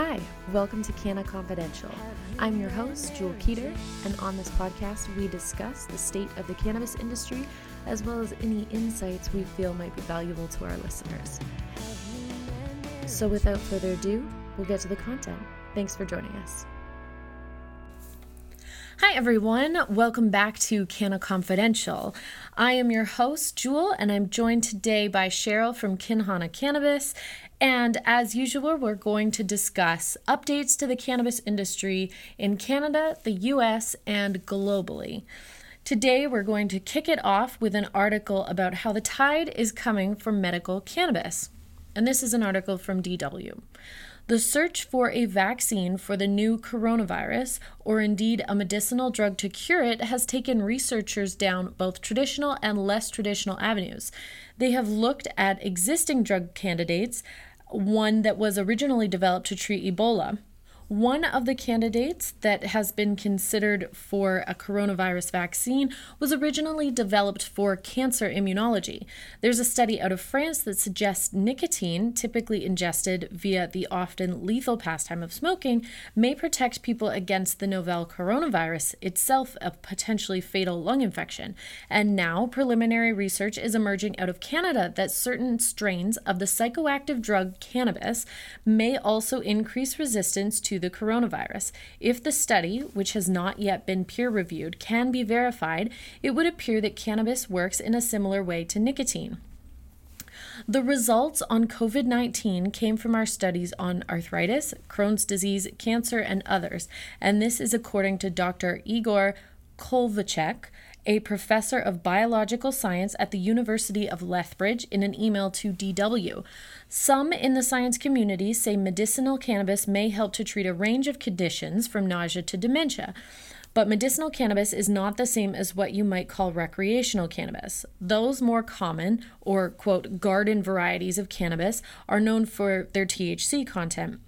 Hi, welcome to Canna Confidential. I'm your host, Jewel Peter, and on this podcast, we discuss the state of the cannabis industry as well as any insights we feel might be valuable to our listeners. So, without further ado, we'll get to the content. Thanks for joining us. Hi, everyone. Welcome back to Canna Confidential. I am your host, Jewel, and I'm joined today by Cheryl from Kinhana Cannabis. And as usual, we're going to discuss updates to the cannabis industry in Canada, the US, and globally. Today, we're going to kick it off with an article about how the tide is coming for medical cannabis. And this is an article from DW. The search for a vaccine for the new coronavirus, or indeed a medicinal drug to cure it, has taken researchers down both traditional and less traditional avenues. They have looked at existing drug candidates, one that was originally developed to treat Ebola, one of the candidates that has been considered for a coronavirus vaccine was originally developed for cancer immunology. There's a study out of France that suggests nicotine, typically ingested via the often lethal pastime of smoking, may protect people against the novel coronavirus, itself a potentially fatal lung infection. And now, preliminary research is emerging out of Canada that certain strains of the psychoactive drug cannabis may also increase resistance to the coronavirus. If the study, which has not yet been peer reviewed, can be verified, it would appear that cannabis works in a similar way to nicotine. The results on COVID 19 came from our studies on arthritis, Crohn's disease, cancer, and others, and this is according to Dr. Igor Kovalchuk, a professor of biological science at the University of Lethbridge, in an email to DW. Some in the science community say medicinal cannabis may help to treat a range of conditions from nausea to dementia. But medicinal cannabis is not the same as what you might call recreational cannabis. Those more common, or quote, garden varieties of cannabis, are known for their THC content.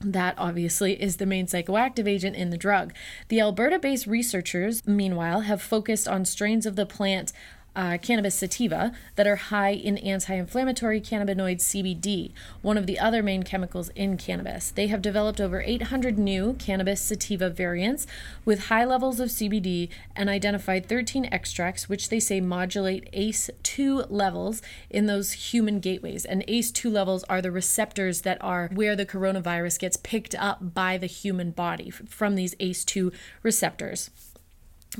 That obviously is the main psychoactive agent in the drug. The Alberta based researchers, meanwhile, have focused on strains of the plant uh, cannabis sativa that are high in anti inflammatory cannabinoid CBD, one of the other main chemicals in cannabis. They have developed over 800 new cannabis sativa variants with high levels of CBD and identified 13 extracts which they say modulate ACE2 levels in those human gateways. And ACE2 levels are the receptors that are where the coronavirus gets picked up by the human body from these ACE2 receptors.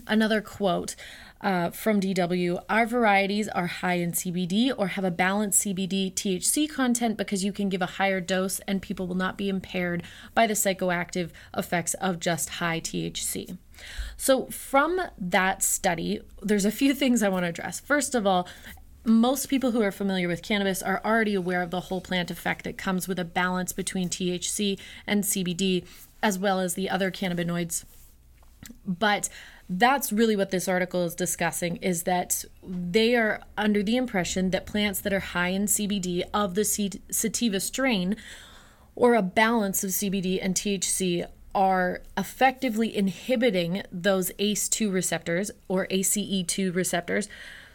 Another quote uh, from DW Our varieties are high in CBD or have a balanced CBD THC content because you can give a higher dose and people will not be impaired by the psychoactive effects of just high THC. So, from that study, there's a few things I want to address. First of all, most people who are familiar with cannabis are already aware of the whole plant effect that comes with a balance between THC and CBD, as well as the other cannabinoids. But that's really what this article is discussing is that they are under the impression that plants that are high in CBD of the sativa strain or a balance of CBD and THC are effectively inhibiting those ACE2 receptors or ACE2 receptors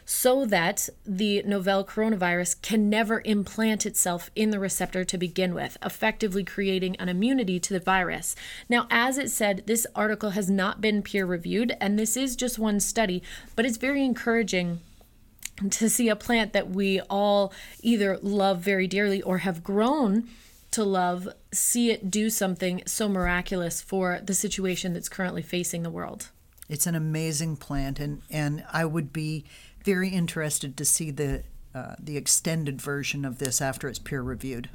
so that the novel coronavirus can never implant itself in the receptor to begin with, effectively creating an immunity to the virus. Now, as it said, this article has not been peer reviewed, and this is just one study, but it's very encouraging to see a plant that we all either love very dearly or have grown to love see it do something so miraculous for the situation that's currently facing the world. It's an amazing plant, and, and I would be very interested to see the uh, the extended version of this after it's peer reviewed.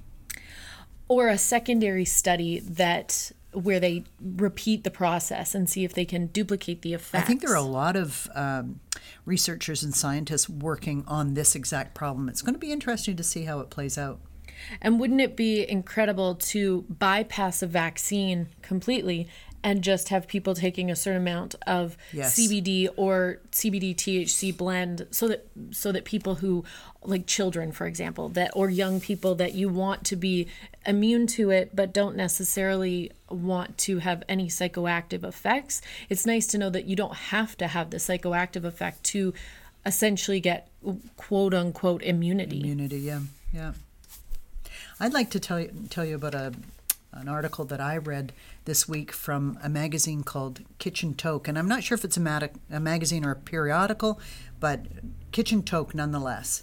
Or a secondary study that where they repeat the process and see if they can duplicate the effect. I think there are a lot of um, researchers and scientists working on this exact problem. It's going to be interesting to see how it plays out. And wouldn't it be incredible to bypass a vaccine completely and just have people taking a certain amount of yes. CBD or CBD THC blend so that so that people who like children for example that or young people that you want to be immune to it but don't necessarily want to have any psychoactive effects. It's nice to know that you don't have to have the psychoactive effect to essentially get quote unquote immunity. Immunity yeah yeah. I'd like to tell you tell you about a an article that I read this week from a magazine called Kitchen Toke. And I'm not sure if it's a, mag- a magazine or a periodical, but Kitchen Toke nonetheless.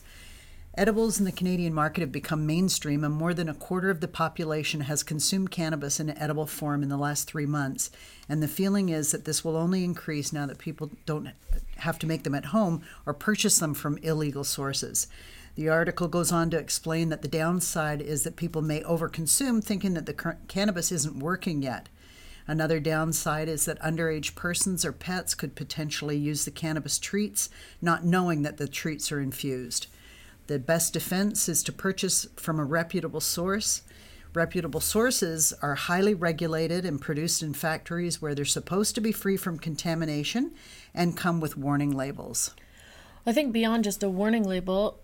Edibles in the Canadian market have become mainstream, and more than a quarter of the population has consumed cannabis in edible form in the last three months. And the feeling is that this will only increase now that people don't have to make them at home or purchase them from illegal sources. The article goes on to explain that the downside is that people may overconsume, thinking that the cannabis isn't working yet. Another downside is that underage persons or pets could potentially use the cannabis treats, not knowing that the treats are infused. The best defense is to purchase from a reputable source. Reputable sources are highly regulated and produced in factories where they're supposed to be free from contamination and come with warning labels. I think beyond just a warning label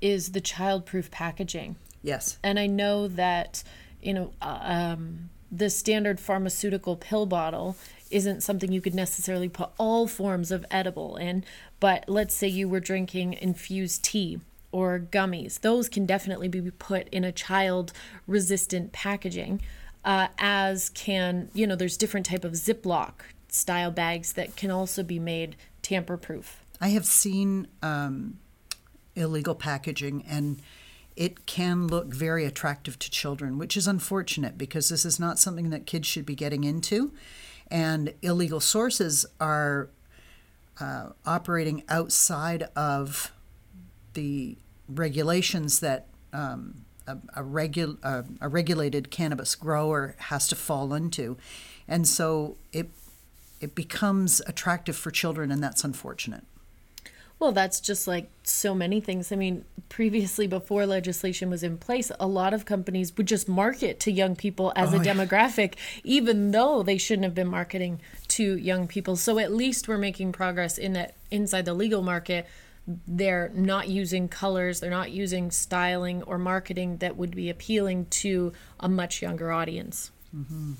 is the childproof packaging. Yes. And I know that, you know, uh, um, the standard pharmaceutical pill bottle isn't something you could necessarily put all forms of edible in, but let's say you were drinking infused tea or gummies. Those can definitely be put in a child resistant packaging. Uh, as can you know there's different type of ziploc style bags that can also be made tamper proof I have seen um, illegal packaging and it can look very attractive to children, which is unfortunate because this is not something that kids should be getting into. And illegal sources are uh, operating outside of the regulations that um, a, a, regu- uh, a regulated cannabis grower has to fall into. And so it, it becomes attractive for children, and that's unfortunate. Well, that's just like so many things. I mean, previously, before legislation was in place, a lot of companies would just market to young people as oh, a demographic, yeah. even though they shouldn't have been marketing to young people. So at least we're making progress in that inside the legal market. They're not using colors, they're not using styling or marketing that would be appealing to a much younger audience. Mm-hmm.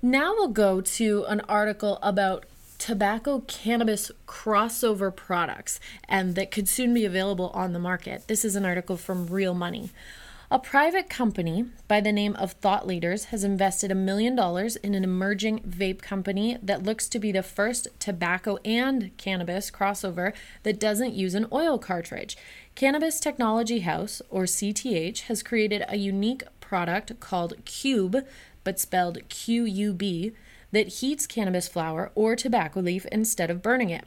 Now we'll go to an article about tobacco cannabis crossover products and that could soon be available on the market. This is an article from Real Money. A private company by the name of Thought Leaders has invested a million dollars in an emerging vape company that looks to be the first tobacco and cannabis crossover that doesn't use an oil cartridge. Cannabis Technology House, or CTH, has created a unique product called Cube, but spelled Q U B, that heats cannabis flower or tobacco leaf instead of burning it.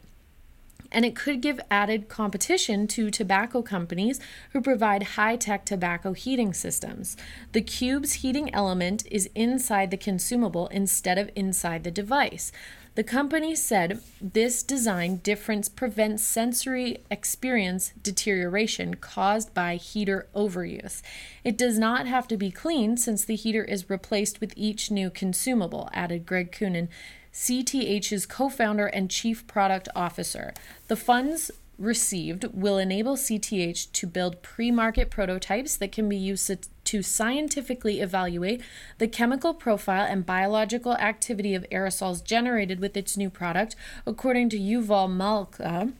And it could give added competition to tobacco companies who provide high tech tobacco heating systems. The cube's heating element is inside the consumable instead of inside the device. The company said this design difference prevents sensory experience deterioration caused by heater overuse. It does not have to be cleaned since the heater is replaced with each new consumable, added Greg Coonan, CTH's co founder and chief product officer. The funds received will enable CTH to build pre market prototypes that can be used to scientifically evaluate the chemical profile and biological activity of aerosols generated with its new product, according to Yuval Malka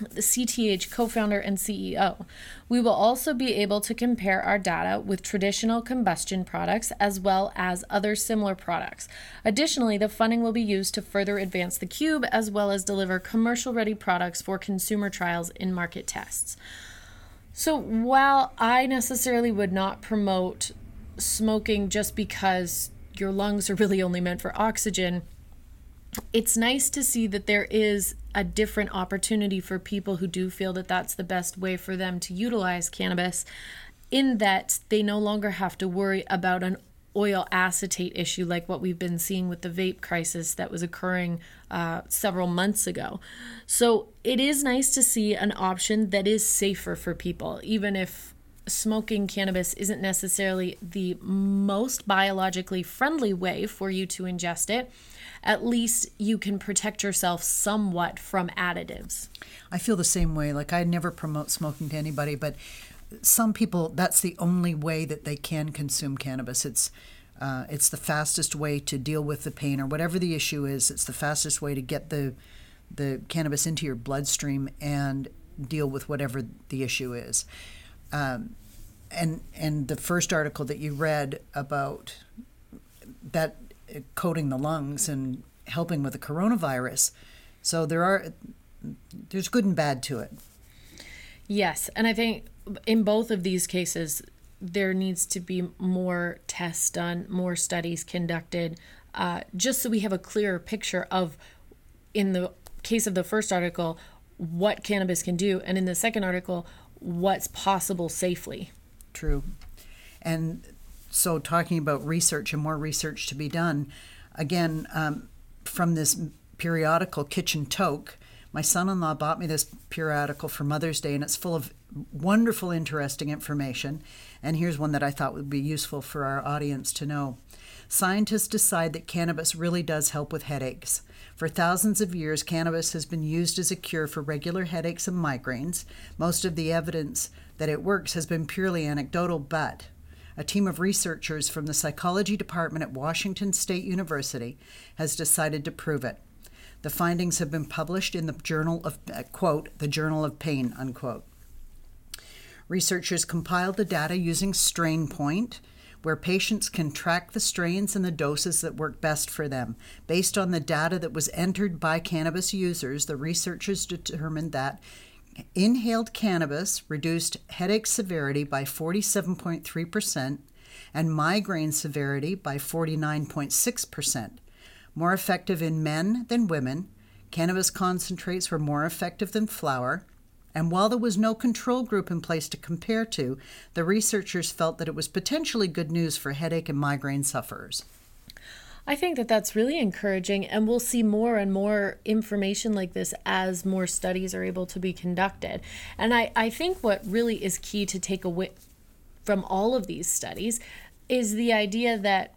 the CTH co founder and CEO. We will also be able to compare our data with traditional combustion products as well as other similar products. Additionally, the funding will be used to further advance the Cube as well as deliver commercial ready products for consumer trials in market tests. So, while I necessarily would not promote smoking just because your lungs are really only meant for oxygen, it's nice to see that there is a different opportunity for people who do feel that that's the best way for them to utilize cannabis, in that they no longer have to worry about an oil acetate issue like what we've been seeing with the vape crisis that was occurring uh, several months ago. So it is nice to see an option that is safer for people, even if smoking cannabis isn't necessarily the most biologically friendly way for you to ingest it at least you can protect yourself somewhat from additives. I feel the same way. Like I never promote smoking to anybody, but some people that's the only way that they can consume cannabis. It's uh, it's the fastest way to deal with the pain or whatever the issue is. It's the fastest way to get the the cannabis into your bloodstream and deal with whatever the issue is. Um, and and the first article that you read about that uh, coating the lungs and helping with the coronavirus. So there are there's good and bad to it. Yes, and I think in both of these cases there needs to be more tests done, more studies conducted, uh, just so we have a clearer picture of, in the case of the first article, what cannabis can do, and in the second article, what's possible safely. True. And so, talking about research and more research to be done, again, um, from this periodical Kitchen Toke, my son in law bought me this periodical for Mother's Day, and it's full of wonderful, interesting information. And here's one that I thought would be useful for our audience to know. Scientists decide that cannabis really does help with headaches. For thousands of years, cannabis has been used as a cure for regular headaches and migraines. Most of the evidence that it works has been purely anecdotal, but a team of researchers from the psychology department at Washington State University has decided to prove it. The findings have been published in the journal of uh, quote the Journal of Pain unquote. Researchers compiled the data using Strainprint, where patients can track the strains and the doses that work best for them. Based on the data that was entered by cannabis users, the researchers determined that inhaled cannabis reduced headache severity by 47.3% and migraine severity by 49.6% more effective in men than women. Cannabis concentrates were more effective than flower. And while there was no control group in place to compare to, the researchers felt that it was potentially good news for headache and migraine sufferers. I think that that's really encouraging, and we'll see more and more information like this as more studies are able to be conducted. And I, I think what really is key to take away from all of these studies is the idea that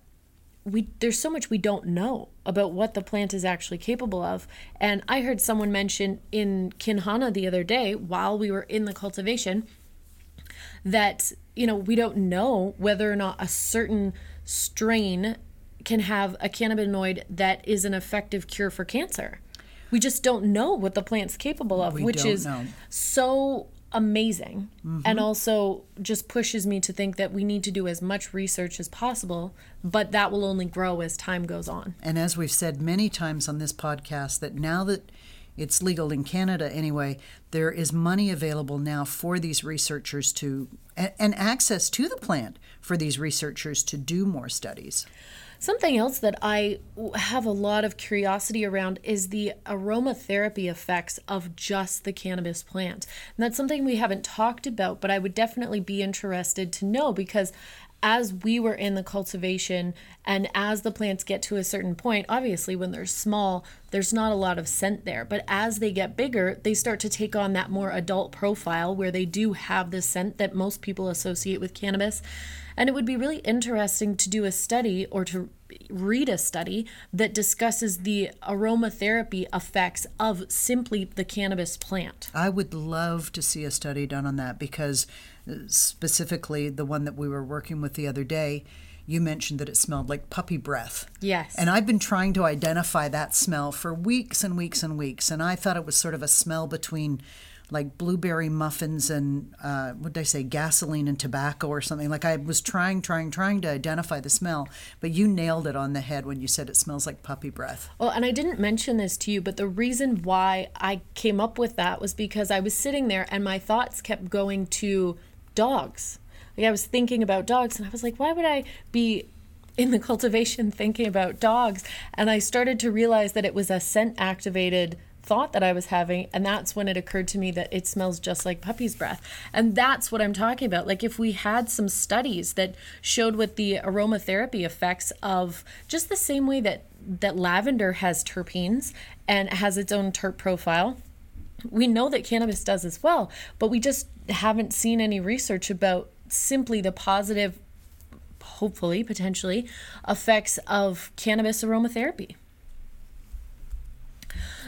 we there's so much we don't know about what the plant is actually capable of. And I heard someone mention in Kinhana the other day while we were in the cultivation that you know we don't know whether or not a certain strain can have a cannabinoid that is an effective cure for cancer. We just don't know what the plant's capable of, We which is know. so amazing mm-hmm. and also just pushes me to think that we need to do as much research as possible, but that will only grow as time goes on. And as we've said many times on this podcast, that now that it's legal in Canada anyway, there is money available now for these researchers to, and, and access to the plant for these researchers to do more studies. Something else that I have a lot of curiosity around is the aromatherapy effects of just the cannabis plant. And that's something we haven't talked about, but I would definitely be interested to know because as we were in the cultivation and as the plants get to a certain point, obviously when they're small, there's not a lot of scent there. But as they get bigger, they start to take on that more adult profile where they do have the scent that most people associate with cannabis. And it would be really interesting to do a study or to read a study that discusses the aromatherapy effects of simply the cannabis plant. I would love to see a study done on that because, uh, specifically, the one that we were working with the other day, you mentioned that it smelled like puppy breath. Yes. And I've been trying to identify that smell for weeks and weeks and weeks. And I thought it was sort of a smell between like blueberry muffins and uh, what did I say, gasoline and tobacco or something. Like I was trying, trying, trying to identify the smell, but you nailed it on the head when you said it smells like puppy breath. Well, and I didn't mention this to you, but the reason why I came up with that was because I was sitting there and my thoughts kept going to dogs. Like I was thinking about dogs and I was like, why would I be in the cultivation thinking about dogs? And I started to realize that it was a scent activated thought that I was having and that's when it occurred to me that it smells just like puppy's breath. And that's what I'm talking about. Like if we had some studies that showed what the aromatherapy effects of just the same way that that lavender has terpenes and has its own terp profile, we know that cannabis does as well, but we just haven't seen any research about simply the positive hopefully potentially effects of cannabis aromatherapy.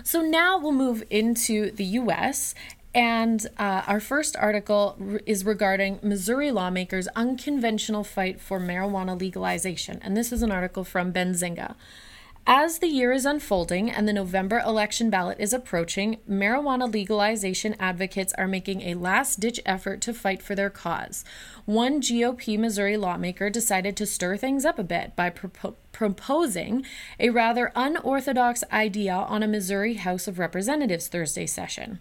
So now we'll move into the US. And uh, our first article is regarding Missouri lawmakers' unconventional fight for marijuana legalization. And this is an article from Benzinga. As the year is unfolding and the November election ballot is approaching, marijuana legalization advocates are making a last ditch effort to fight for their cause. One GOP Missouri lawmaker decided to stir things up a bit by propo- proposing a rather unorthodox idea on a Missouri House of Representatives Thursday session.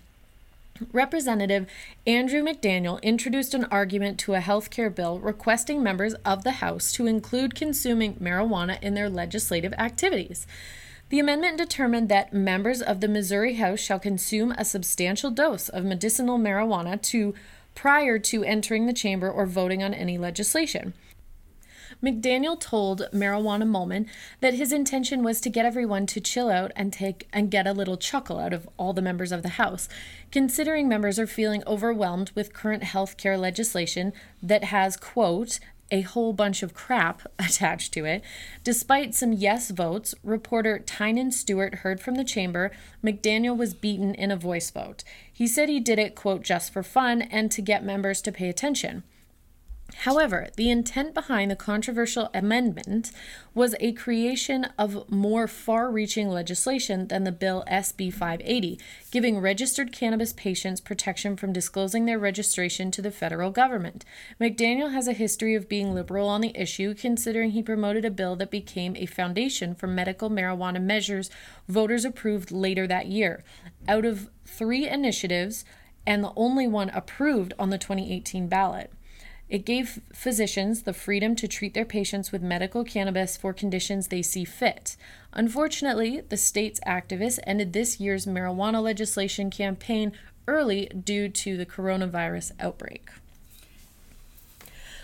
Representative Andrew McDaniel introduced an argument to a health care bill requesting members of the House to include consuming marijuana in their legislative activities. The amendment determined that members of the Missouri House shall consume a substantial dose of medicinal marijuana to prior to entering the chamber or voting on any legislation. McDaniel told Marijuana Moment that his intention was to get everyone to chill out and take and get a little chuckle out of all the members of the House, considering members are feeling overwhelmed with current health care legislation that has, quote, a whole bunch of crap attached to it. Despite some yes votes, reporter Tynan Stewart heard from the chamber McDaniel was beaten in a voice vote. He said he did it, quote, just for fun and to get members to pay attention. However, the intent behind the controversial amendment was a creation of more far reaching legislation than the bill SB 580, giving registered cannabis patients protection from disclosing their registration to the federal government. McDaniel has a history of being liberal on the issue, considering he promoted a bill that became a foundation for medical marijuana measures voters approved later that year. Out of three initiatives, and the only one approved on the 2018 ballot. It gave physicians the freedom to treat their patients with medical cannabis for conditions they see fit. Unfortunately, the state's activists ended this year's marijuana legislation campaign early due to the coronavirus outbreak.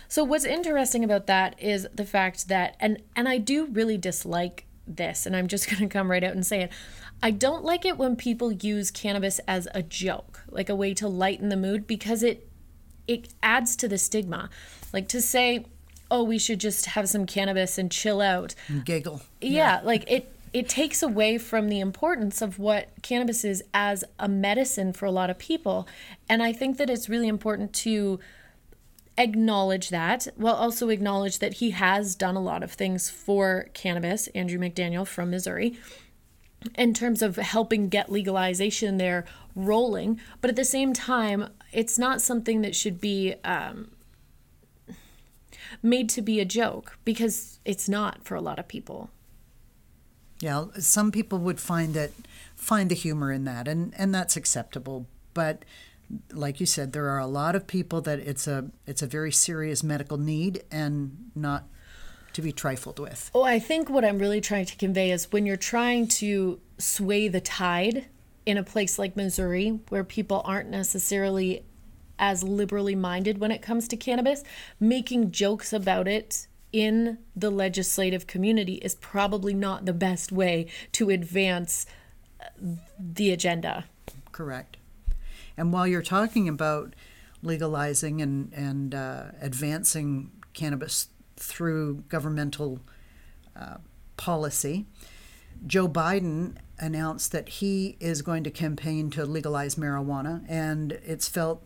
So what's interesting about that is the fact that and and I do really dislike this and I'm just going to come right out and say it. I don't like it when people use cannabis as a joke, like a way to lighten the mood because it it adds to the stigma. Like to say, oh, we should just have some cannabis and chill out. And giggle. Yeah, yeah, like it it takes away from the importance of what cannabis is as a medicine for a lot of people. And I think that it's really important to acknowledge that while also acknowledge that he has done a lot of things for cannabis, Andrew McDaniel from Missouri in terms of helping get legalization there rolling. But at the same time, it's not something that should be um, made to be a joke because it's not for a lot of people. Yeah, some people would find that find the humor in that, and and that's acceptable. But like you said, there are a lot of people that it's a it's a very serious medical need and not to be trifled with. Oh, I think what I'm really trying to convey is when you're trying to sway the tide in a place like Missouri, where people aren't necessarily as liberally minded when it comes to cannabis, making jokes about it in the legislative community is probably not the best way to advance uh, the agenda. Correct. And while you're talking about legalizing and, and uh, advancing cannabis through governmental uh, policy, Joe Biden announced that he is going to campaign to legalize marijuana, and it's felt,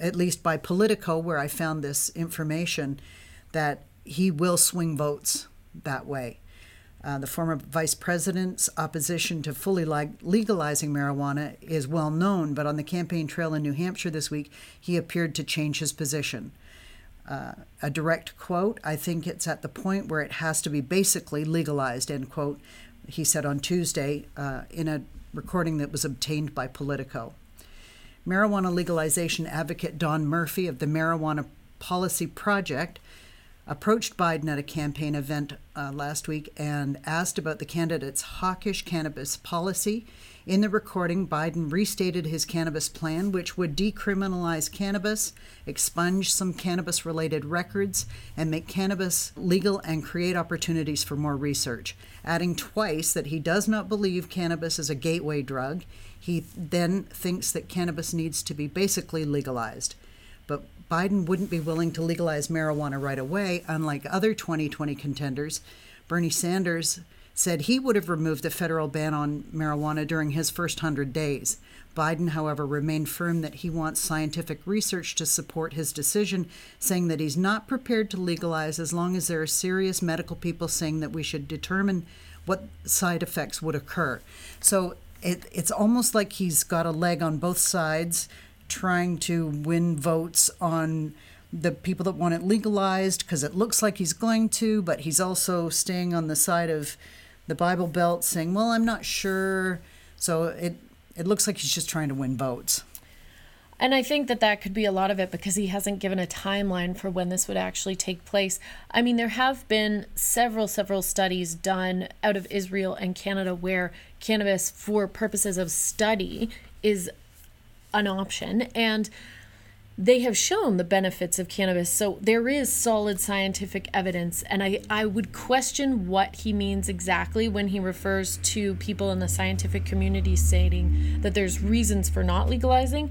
at least by Politico, where I found this information, that he will swing votes that way. Uh, the former vice president's opposition to fully leg- legalizing marijuana is well known, but on the campaign trail in New Hampshire this week, he appeared to change his position uh, a direct quote. I think it's at the point where it has to be basically legalized, end quote, he said on Tuesday uh, in a recording that was obtained by Politico. Marijuana legalization advocate Don Murphy of the Marijuana Policy Project approached Biden at a campaign event uh, last week and asked about the candidate's hawkish cannabis policy in the recording, Biden restated his cannabis plan, which would decriminalize cannabis, expunge some cannabis related records, and make cannabis legal and create opportunities for more research, adding twice that he does not believe cannabis is a gateway drug. He then thinks that cannabis needs to be basically legalized. But Biden wouldn't be willing to legalize marijuana right away, unlike other 2020 contenders. Bernie Sanders said he would have removed the federal ban on marijuana during his first 100 days. Biden, however, remained firm that he wants scientific research to support his decision, saying that he's not prepared to legalize as long as there are serious medical people saying that we should determine what side effects would occur. So it, it's almost like he's got a leg on both sides, trying to win votes on the people that want it legalized because it looks like he's going to, but he's also staying on the side of the Bible Belt saying, well, I'm not sure. So it, it looks like he's just trying to win votes. And I think that that could be a lot of it because he hasn't given a timeline for when this would actually take place. I mean, there have been several, several studies done out of Israel and Canada where cannabis, for purposes of study, is an option. And they have shown the benefits of cannabis. So there is solid scientific evidence. And I, I would question what he means exactly when he refers to people in the scientific community stating that there's reasons for not legalizing.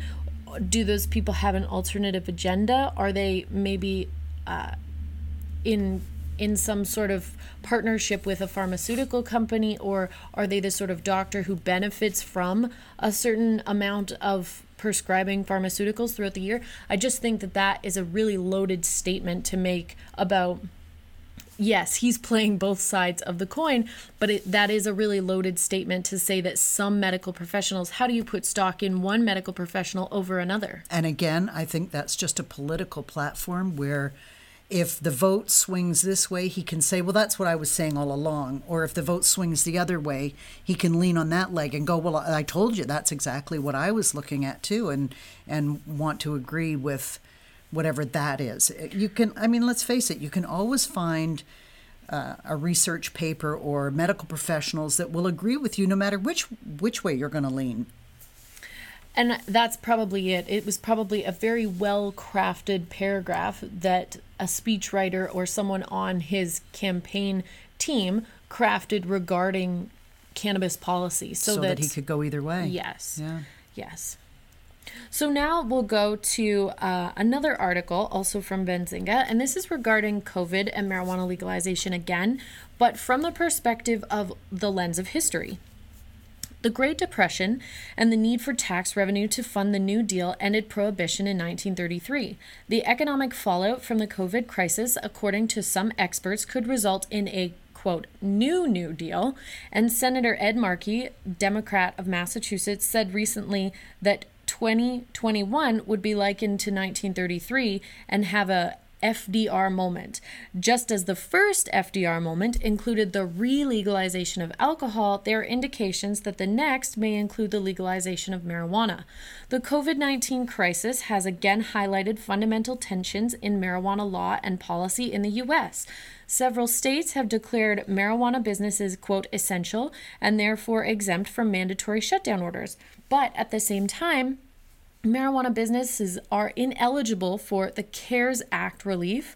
Do those people have an alternative agenda? Are they maybe uh, in in some sort of partnership with a pharmaceutical company or are they the sort of doctor who benefits from a certain amount of prescribing pharmaceuticals throughout the year. I just think that that is a really loaded statement to make about yes, he's playing both sides of the coin, but it, that is a really loaded statement to say that some medical professionals, how do you put stock in one medical professional over another? And again, I think that's just a political platform where if the vote swings this way, he can say, well, that's what I was saying all along. Or if the vote swings the other way, he can lean on that leg and go, well, I told you that's exactly what I was looking at too, and, and want to agree with whatever that is. You can, I mean, let's face it, you can always find uh, a research paper or medical professionals that will agree with you no matter which, which way you're going to lean. And that's probably it. It was probably a very well crafted paragraph that a speechwriter or someone on his campaign team crafted regarding cannabis policy so, so that, that, he could go either way. Yes. Yeah. Yes. So now we'll go to uh, another article, also from Benzinga, and this is regarding COVID and marijuana legalization again, but from the perspective of the lens of history. The Great Depression and the need for tax revenue to fund the New Deal ended prohibition in 1933. The economic fallout from the COVID crisis, according to some experts, could result in a quote, new New Deal. And Senator Ed Markey, Democrat of Massachusetts, said recently that 2021 would be likened to 1933 and have a FDR moment. Just as the first FDR moment included the re legalization of alcohol, there are indications that the next may include the legalization of marijuana. The COVID 19 crisis has again highlighted fundamental tensions in marijuana law and policy in the U.S. Several states have declared marijuana businesses, quote, essential and therefore exempt from mandatory shutdown orders. But at the same time, marijuana businesses are ineligible for the CARES Act relief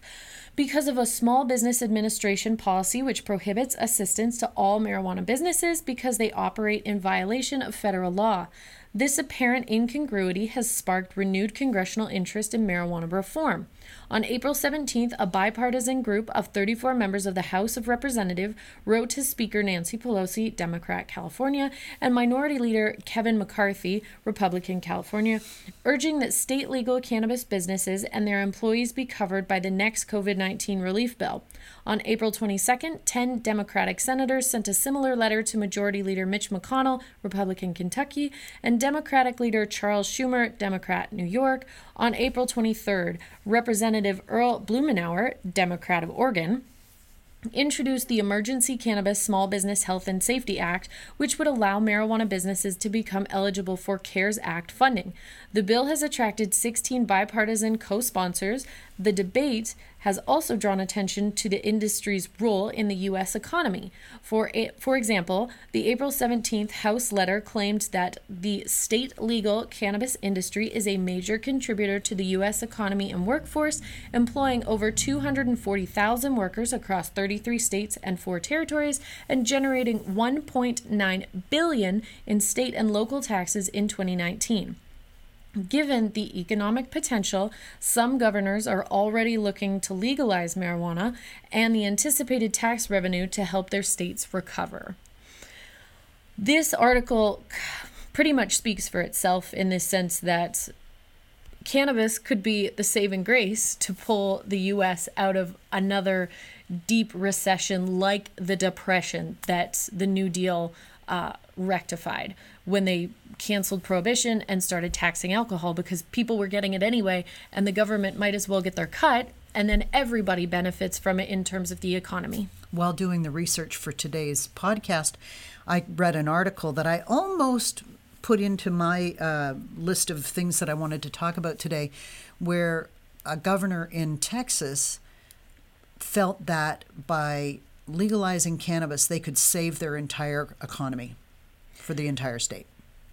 because of a small business administration policy which prohibits assistance to all marijuana businesses because they operate in violation of federal law. This apparent incongruity has sparked renewed congressional interest in marijuana reform. On April 17th, a bipartisan group of 34 members of the House of Representatives wrote to Speaker Nancy Pelosi, Democrat California, and Minority Leader Kevin McCarthy, Republican California, urging that state legal cannabis businesses and their employees be covered by the next COVID 19 relief bill. On April 22nd, 10 Democratic senators sent a similar letter to Majority Leader Mitch McConnell, Republican Kentucky, and Democratic Leader Charles Schumer, Democrat New York. On April 23rd, Representative Earl Blumenauer, Democrat of Oregon, introduced the Emergency Cannabis Small Business Health and Safety Act, which would allow marijuana businesses to become eligible for CARES Act funding. The bill has attracted 16 bipartisan co sponsors. The debate has also drawn attention to the industry's role in the U.S. economy. For, for example, the April 17th House letter claimed that the state legal cannabis industry is a major contributor to the U.S. economy and workforce, employing over 240,000 workers across 33 states and four territories, and generating 1.9 billion in state and local taxes in 2019. Given the economic potential, some governors are already looking to legalize marijuana and the anticipated tax revenue to help their states recover. This article pretty much speaks for itself in the sense that cannabis could be the saving grace to pull the US out of another deep recession like the depression that the New Deal uh, rectified when they canceled prohibition and started taxing alcohol because people were getting it anyway and the government might as well get their cut and then everybody benefits from it in terms of the economy. While doing the research for today's podcast, I read an article that I almost put into my uh, list of things that I wanted to talk about today, where a governor in Texas felt that by legalizing cannabis, they could save their entire economy for the entire state.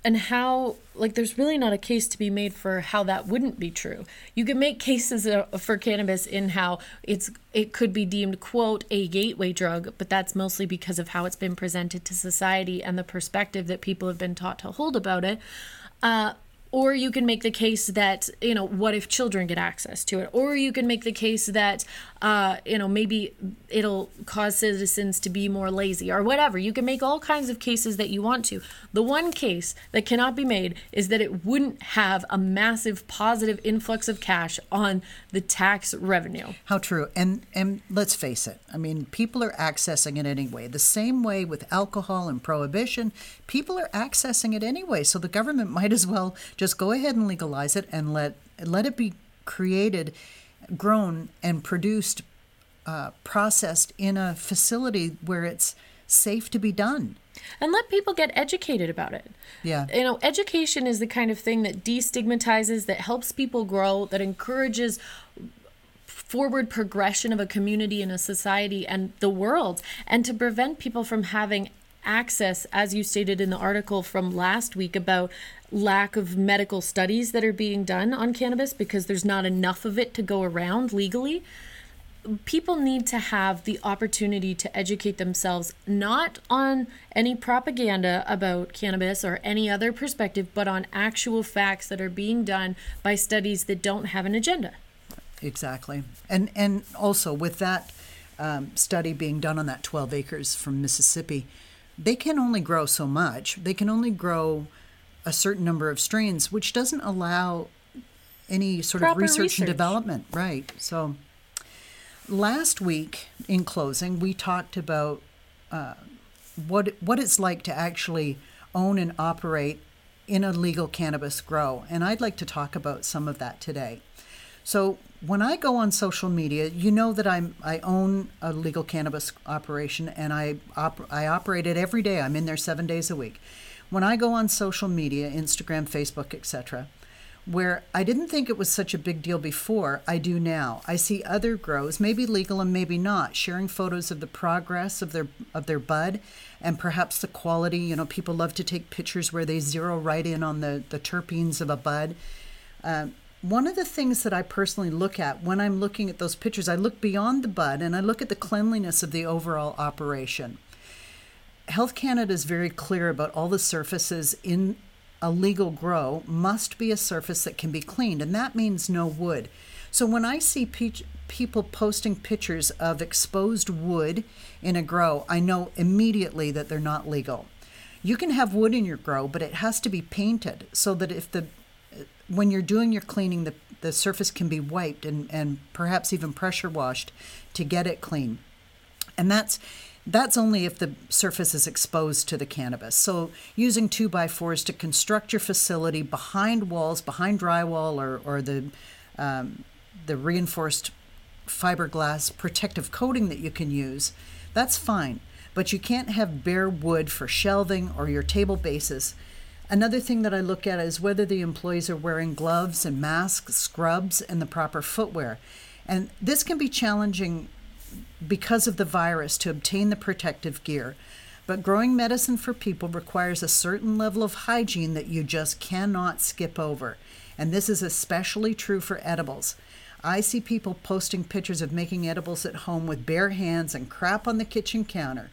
And how like there's really not a case to be made for how that wouldn't be true. You can make cases for cannabis in how it's it could be deemed quote a gateway drug but that's mostly because of how it's been presented to society and the perspective that people have been taught to hold about it. Uh, or you can make the case that you know what if children get access to it? Or you can make the case that uh, you know maybe it'll cause citizens to be more lazy or whatever. You can make all kinds of cases that you want to. The one case that cannot be made is that it wouldn't have a massive positive influx of cash on the tax revenue. How true. And and let's face it i mean people are accessing it anyway. The same way with alcohol and prohibition people are accessing it anyway. So the government might as well just go ahead and legalize it and let let it be created, grown, and produced, uh, processed in a facility where it's safe to be done. And let people get educated about it. Yeah. You know, education is the kind of thing that destigmatizes, that helps people grow, that encourages forward progression of a community and a society and the world, and to prevent people from having access, as you stated in the article from last week about lack of medical studies that are being done on cannabis because there's not enough of it to go around legally. People need to have the opportunity to educate themselves not on any propaganda about cannabis or any other perspective, but on actual facts that are being done by studies that don't have an agenda. Exactly. And and also with that um, study being done on that 12 acres from Mississippi, they can only grow so much. They can only grow a certain number of strains, which doesn't allow any sort Proper of research, research, and development. Right. So last week, in closing, we talked about uh, what what it's like to actually own and operate in a legal cannabis grow, and I'd like to talk about some of that today. So when I go on social media, you know that I'm I own a legal cannabis operation and I op- I operate it every day. I'm in there 7 days a week. When I go on social media, Instagram, Facebook, etc., where I didn't think it was such a big deal before, I do now. I see other grows, maybe legal and maybe not, sharing photos of the progress of their of their bud and perhaps the quality. You know, people love to take pictures where they zero right in on the the terpenes of a bud. Uh, one of the things that I personally look at when I'm looking at those pictures, I look beyond the bud and I look at the cleanliness of the overall operation. Health Canada is very clear about all the surfaces in a legal grow must be a surface that can be cleaned, and that means no wood. So when I see pe- people posting pictures of exposed wood in a grow, I know immediately that they're not legal. You can have wood in your grow, but it has to be painted so that if the when you're doing your cleaning, the, the surface can be wiped and, and perhaps even pressure washed to get it clean. And that's that's only if the surface is exposed to the cannabis. So using two by fours to construct your facility behind walls, behind drywall or, or the um, the reinforced fiberglass protective coating that you can use, that's fine. But you can't have bare wood for shelving or your table bases Another thing that I look at is whether the employees are wearing gloves and masks, scrubs, and the proper footwear. And this can be challenging because of the virus to obtain the protective gear. But growing medicine for people requires a certain level of hygiene that you just cannot skip over. And this is especially true for edibles. I see people posting pictures of making edibles at home with bare hands and crap on the kitchen counter.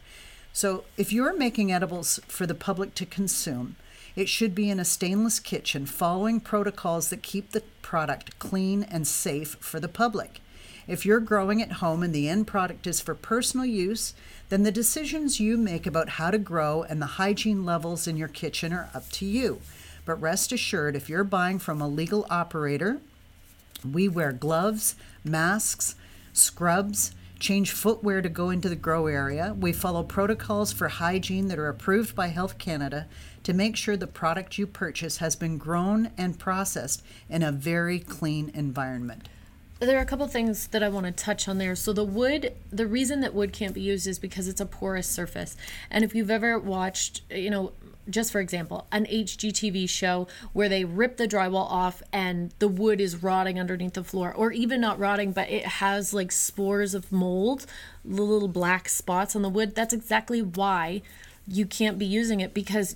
So, if you're making edibles for the public to consume, it should be in a stainless kitchen, following protocols that keep the product clean and safe for the public. If you're growing at home and the end product is for personal use, then the decisions you make about how to grow and the hygiene levels in your kitchen are up to you. But rest assured, if you're buying from a legal operator, we wear gloves, masks, scrubs, change footwear to go into the grow area. We follow protocols for hygiene that are approved by Health Canada to make sure the product you purchase has been grown and processed in a very clean environment there are a couple things that I want to touch on there. So the wood, the reason that wood can't be used is because it's a porous surface. And if you've ever watched, you know, just for example, an HGTV show where they rip the drywall off and the wood is rotting underneath the floor, or even not rotting, but it has like spores of mold, little black spots on the wood. That's exactly why you can't be using it because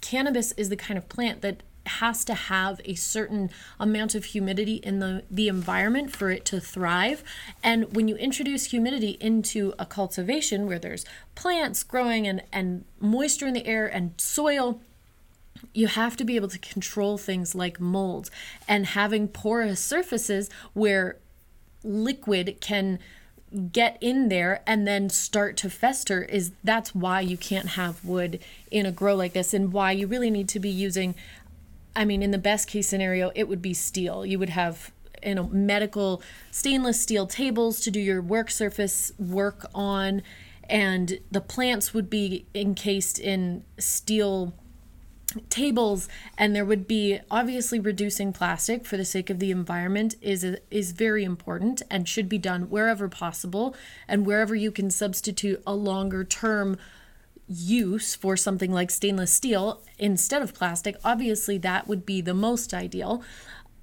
cannabis is the kind of plant that has to have a certain amount of humidity in the, the environment for it to thrive. And when you introduce humidity into a cultivation where there's plants growing and, and moisture in the air and soil, you have to be able to control things like mold and having porous surfaces where liquid can get in there and then start to fester is that's why you can't have wood in a grow like this and why you really need to be using I mean, in the best case scenario, it would be steel. You would have you know medical stainless steel tables to do your work surface work on and the plants would be encased in steel tables and there would be obviously reducing plastic for the sake of the environment is a, is very important and should be done wherever possible and wherever you can substitute a longer term use for something like stainless steel instead of plastic, obviously that would be the most ideal.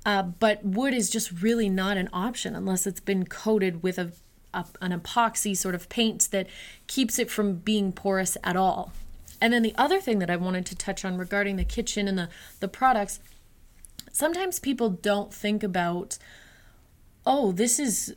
Uh, but wood is just really not an option unless it's been coated with a, a, an epoxy sort of paint that keeps it from being porous at all. And then the other thing that I wanted to touch on regarding the kitchen and the, the products, sometimes people don't think about, oh, this is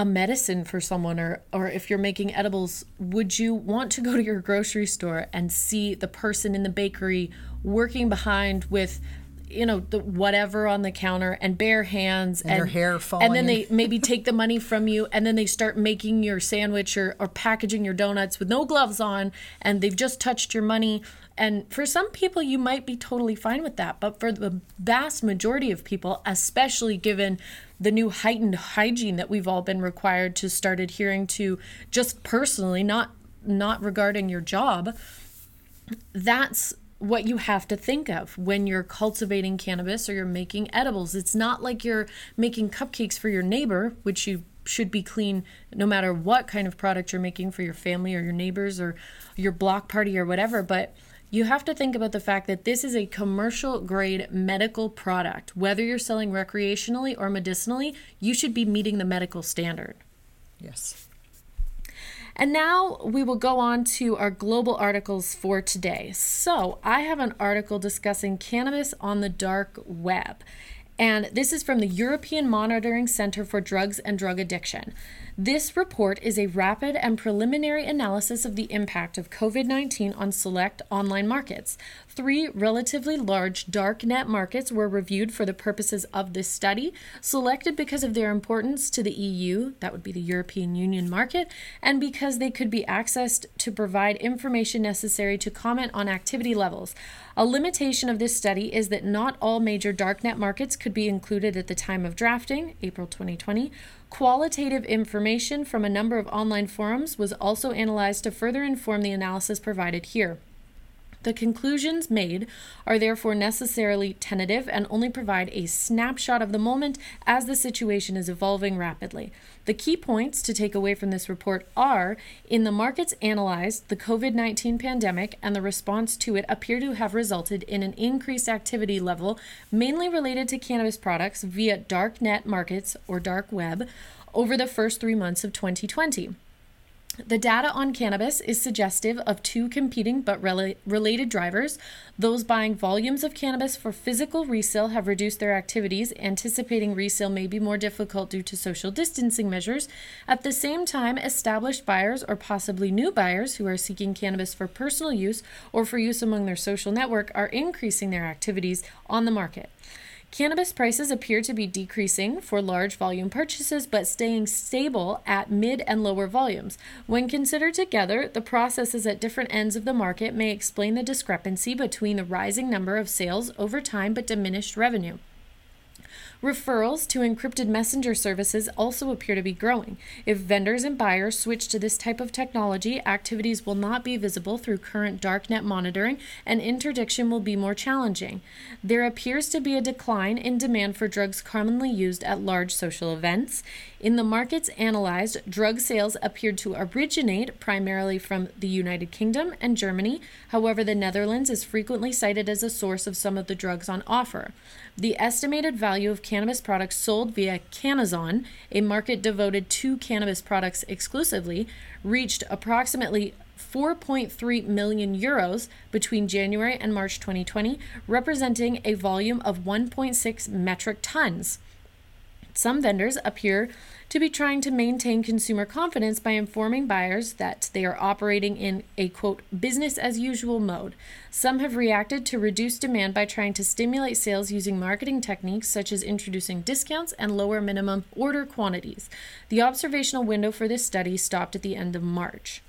a medicine for someone or or if you're making edibles would you want to go to your grocery store and see the person in the bakery working behind with you know the whatever on the counter and bare hands and, and their hair falling and then they maybe take the money from you and then they start making your sandwich or, or packaging your donuts with no gloves on and they've just touched your money and for some people you might be totally fine with that but for the vast majority of people especially given the new heightened hygiene that we've all been required to start adhering to just personally not not regarding your job that's what you have to think of when you're cultivating cannabis or you're making edibles. It's not like you're making cupcakes for your neighbor, which you should be clean no matter what kind of product you're making for your family or your neighbors or your block party or whatever. But you have to think about the fact that this is a commercial grade medical product. Whether you're selling recreationally or medicinally, you should be meeting the medical standard. Yes. And now we will go on to our global articles for today. So I have an article discussing cannabis on the dark web. And this is from the European Monitoring Center for Drugs and Drug Addiction. This report is a rapid and preliminary analysis of the impact of COVID 19 on select online markets. Three relatively large dark net markets were reviewed for the purposes of this study, selected because of their importance to the EU, that would be the European Union market, and because they could be accessed to provide information necessary to comment on activity levels. A limitation of this study is that not all major darknet markets could be included at the time of drafting, April 2020. Qualitative information from a number of online forums was also analyzed to further inform the analysis provided here. The conclusions made are therefore necessarily tentative and only provide a snapshot of the moment as the situation is evolving rapidly. The key points to take away from this report are in the markets analyzed, the COVID 19 pandemic and the response to it appear to have resulted in an increased activity level, mainly related to cannabis products via dark net markets or dark web, over the first three months of 2020. The data on cannabis is suggestive of two competing but rel- related drivers. Those buying volumes of cannabis for physical resale have reduced their activities, anticipating resale may be more difficult due to social distancing measures. At the same time, established buyers or possibly new buyers who are seeking cannabis for personal use or for use among their social network are increasing their activities on the market. Cannabis prices appear to be decreasing for large volume purchases but staying stable at mid and lower volumes. When considered together, the processes at different ends of the market may explain the discrepancy between the rising number of sales over time but diminished revenue. Referrals to encrypted messenger services also appear to be growing. If vendors and buyers switch to this type of technology, activities will not be visible through current darknet monitoring and interdiction will be more challenging. There appears to be a decline in demand for drugs commonly used at large social events. In the markets analyzed, drug sales appeared to originate primarily from the United Kingdom and Germany. However, the Netherlands is frequently cited as a source of some of the drugs on offer. The estimated value of cannabis products sold via Cannazon, a market devoted to cannabis products exclusively, reached approximately 4.3 million euros between January and March 2020, representing a volume of 1.6 metric tons. Some vendors appear to be trying to maintain consumer confidence by informing buyers that they are operating in a quote business as usual mode. Some have reacted to reduced demand by trying to stimulate sales using marketing techniques such as introducing discounts and lower minimum order quantities. The observational window for this study stopped at the end of March.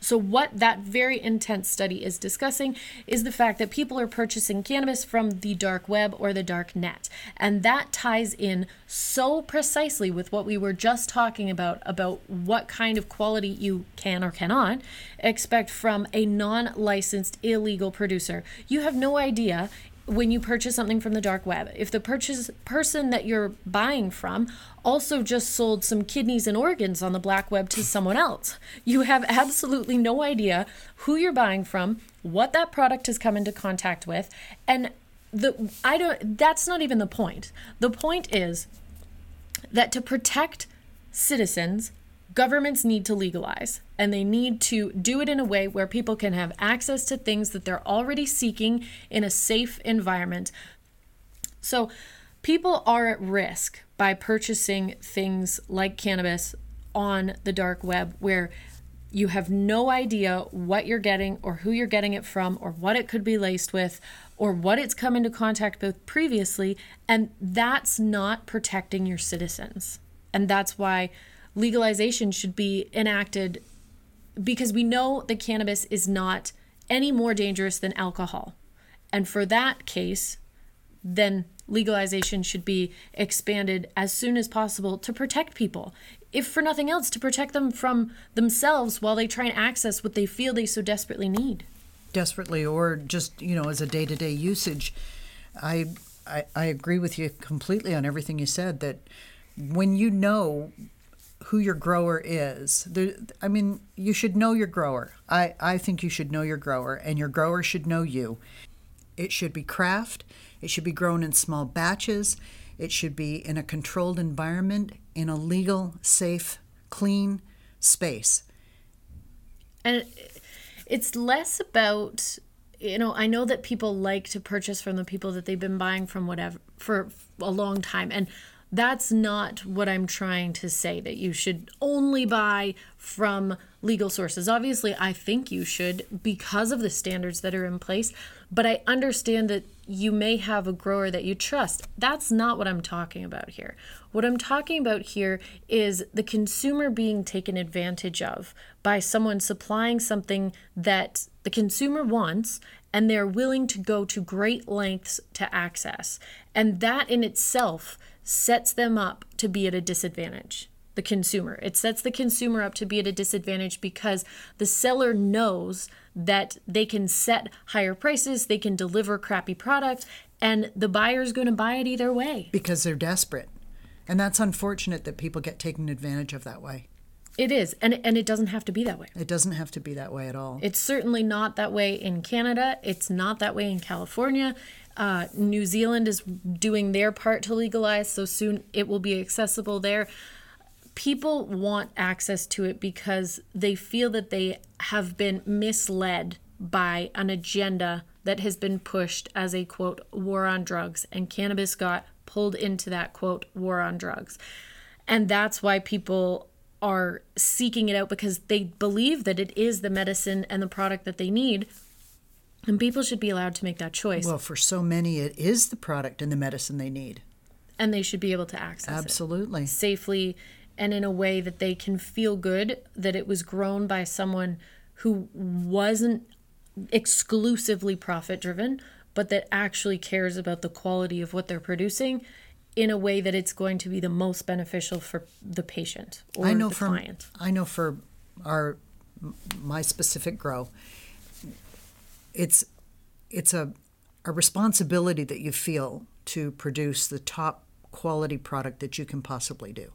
So, what that very intense study is discussing is the fact that people are purchasing cannabis from the dark web or the dark net. And that ties in so precisely with what we were just talking about about what kind of quality you can or cannot expect from a non licensed illegal producer. You have no idea when you purchase something from the dark web. If the purchase person that you're buying from also just sold some kidneys and organs on the black web to someone else, you have absolutely no idea who you're buying from, what that product has come into contact with, and the I don't that's not even the point. The point is that to protect citizens governments need to legalize and they need to do it in a way where people can have access to things that they're already seeking in a safe environment. So, people are at risk by purchasing things like cannabis on the dark web where you have no idea what you're getting or who you're getting it from or what it could be laced with or what it's come into contact with previously and that's not protecting your citizens and that's why legalization should be enacted because we know that cannabis is not any more dangerous than alcohol. And for that case, then legalization should be expanded as soon as possible to protect people. If for nothing else, to protect them from themselves while they try and access what they feel they so desperately need. Desperately, or just, you know, as a day to day usage. I, I, I agree with you completely on everything you said that when you know who your grower is. There, I mean, you should know your grower. I, I think you should know your grower, and your grower should know you. It should be craft, it should be grown in small batches, it should be in a controlled environment, in a legal, safe, clean space. And it's less about you know, I know that people like to purchase from the people that they've been buying from whatever for a long time. And that's not what I'm trying to say, that you should only buy from legal sources. Obviously, I think you should because of the standards that are in place, but I understand that you may have a grower that you trust. That's not what I'm talking about here. What I'm talking about here is the consumer being taken advantage of by someone supplying something that the consumer wants and they're willing to go to great lengths to access. And that in itself sets them up to be at a disadvantage the consumer. It sets the consumer up to be at a disadvantage because the seller knows that they can set higher prices, they can deliver crappy products, and the buyer is going to buy it either way. Because they're desperate. And that's unfortunate that people get taken advantage of that way. It is, and and it doesn't have to be that way. It doesn't have to be that way at all. It's certainly not that way in Canada. It's not that way in California. Uh, New Zealand is doing their part to legalize, so soon it will be accessible there. People want access to it because they feel that they have been misled by an agenda that has been pushed as a quote war on drugs, and cannabis got pulled into that quote war on drugs. And that's why people are seeking it out because they believe that it is the medicine and the product that they need And people should be allowed to make that choice. Well, for so many, it is the product and the medicine they need. And they should be able to access Absolutely. it safely and in a way that they can feel good that it was grown by someone who wasn't exclusively profit driven, but that actually cares about the quality of what they're producing in a way that it's going to be the most beneficial for the patient or I know the from client. I know for our my specific grow, it's it's a a responsibility that you feel to produce the top quality product that you can possibly do.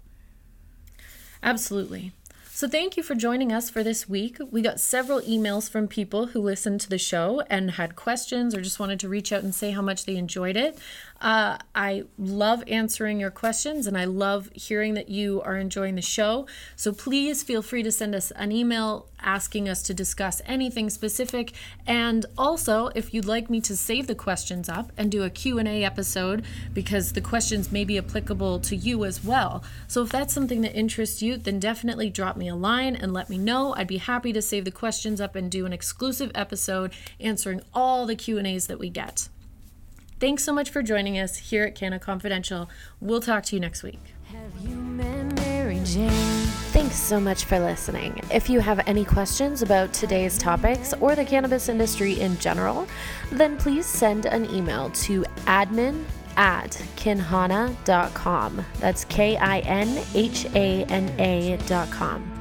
Absolutely. So, thank you for joining us for this week. We got several emails from people who listened to the show and had questions or just wanted to reach out and say how much they enjoyed it. Uh, I love answering your questions and I love hearing that you are enjoying the show. So, please feel free to send us an email asking us to discuss anything specific and also if you'd like me to save the questions up and do a Q&A episode because the questions may be applicable to you as well. So if that's something that interests you, then definitely drop me a line and let me know. I'd be happy to save the questions up and do an exclusive episode answering all the Q&As that we get. Thanks so much for joining us here at Canna Confidential. We'll talk to you next week. Thanks so much for listening. If you have any questions about today's topics or the cannabis industry in general, then please send an email to admin at kinhana.com. That's K I N H A N A.com.